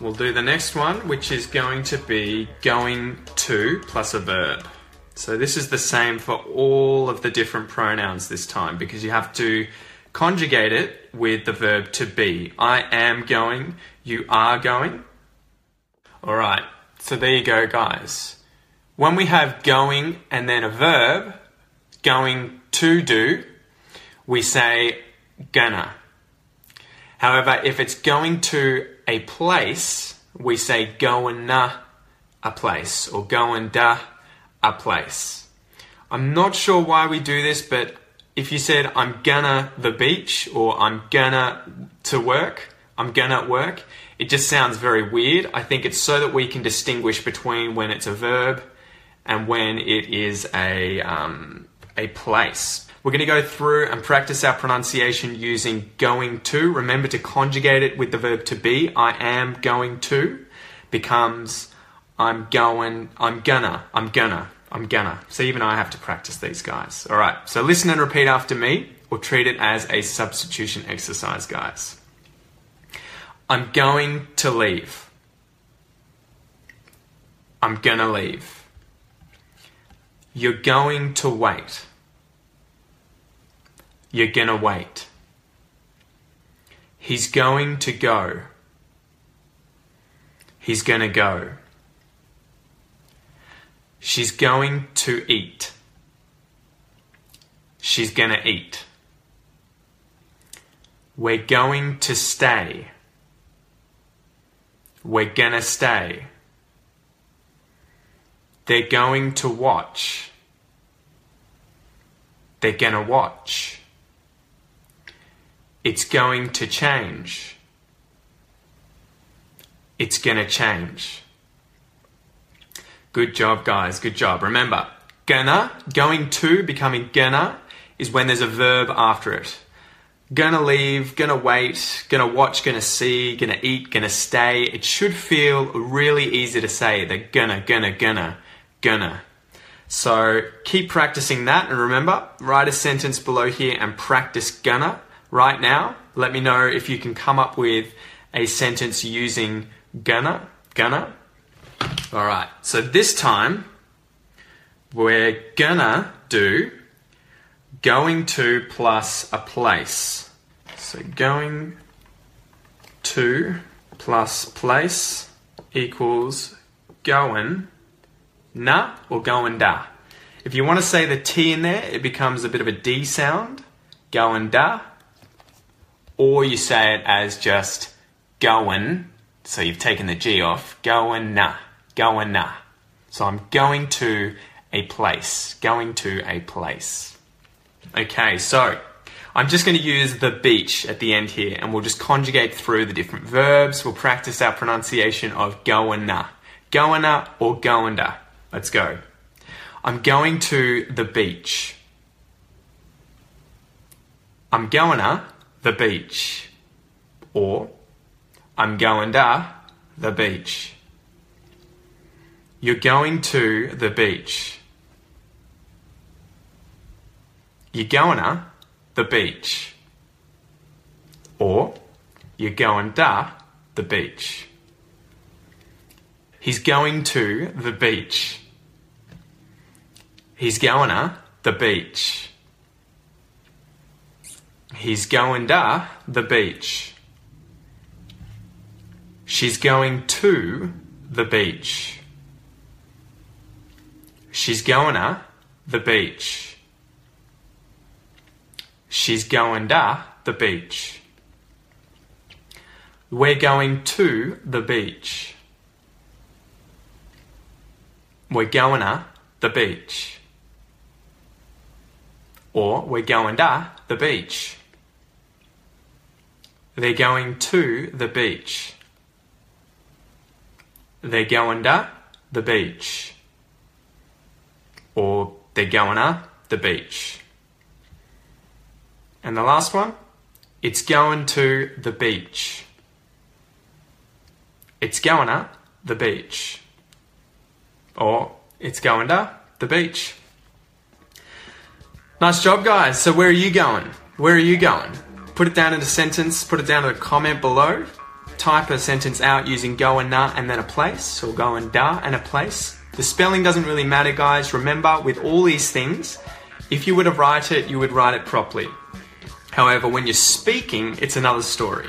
We'll do the next one, which is going to be going to plus a verb. So this is the same for all of the different pronouns this time because you have to conjugate it with the verb to be. I am going, you are going. All right, so there you go, guys. When we have going and then a verb, going to do, we say gonna. However, if it's going to a place, we say going a place or going da a place. I'm not sure why we do this, but if you said I'm gonna the beach or I'm gonna to work, I'm gonna work, it just sounds very weird. I think it's so that we can distinguish between when it's a verb and when it is a um, a place. We're going to go through and practice our pronunciation using going to. Remember to conjugate it with the verb to be. I am going to becomes I'm going, I'm gonna, I'm gonna, I'm gonna. So even I have to practice these guys. All right. So listen and repeat after me or treat it as a substitution exercise, guys. I'm going to leave. I'm gonna leave. You're going to wait. You're gonna wait. He's going to go. He's gonna go. She's going to eat. She's gonna eat. We're going to stay. We're gonna stay. They're going to watch. They're gonna watch. It's going to change. It's gonna change. Good job, guys. Good job. Remember, gonna, going to, becoming gonna, is when there's a verb after it. Gonna leave, gonna wait, gonna watch, gonna see, gonna eat, gonna stay. It should feel really easy to say the gonna, gonna, gonna, gonna. So keep practicing that and remember, write a sentence below here and practice gonna right now. Let me know if you can come up with a sentence using gonna, gonna. All right, so this time we're gonna do going to plus a place. So going to plus place equals going na or going da. If you want to say the T in there, it becomes a bit of a D sound, going da. Or you say it as just going, so you've taken the G off, going na, going na. So I'm going to a place, going to a place. Okay, so I'm just going to use the beach at the end here and we'll just conjugate through the different verbs. We'll practice our pronunciation of goina, goina or goinda. Let's go. I'm going to the beach. I'm goina the beach. Or I'm going to the beach. You're going to the beach. You're going to the beach. Or you're going to the beach. He's going to the beach. He's going to the beach. He's going to the beach. She's going to the beach. She's going to the beach. She's going to the beach. We're going to the beach. We're going to the beach. Or we're going to the beach. They're going to the beach. They're going to the beach. Or they're going to the beach. And the last one, it's going to the beach. It's going to the beach. Or it's going to the beach. Nice job, guys. So, where are you going? Where are you going? Put it down in a sentence, put it down in a comment below. Type a sentence out using go and na and then a place, or go and da and a place. The spelling doesn't really matter, guys. Remember, with all these things, if you were to write it, you would write it properly. However, when you're speaking, it's another story.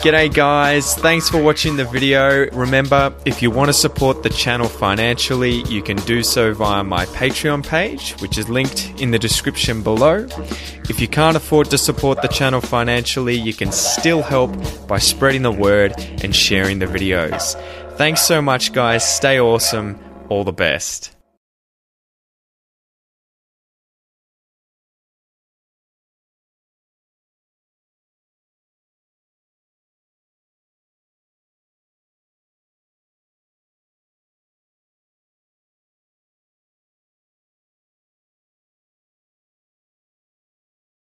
G'day guys, thanks for watching the video. Remember, if you want to support the channel financially, you can do so via my Patreon page, which is linked in the description below. If you can't afford to support the channel financially, you can still help by spreading the word and sharing the videos. Thanks so much guys, stay awesome, all the best.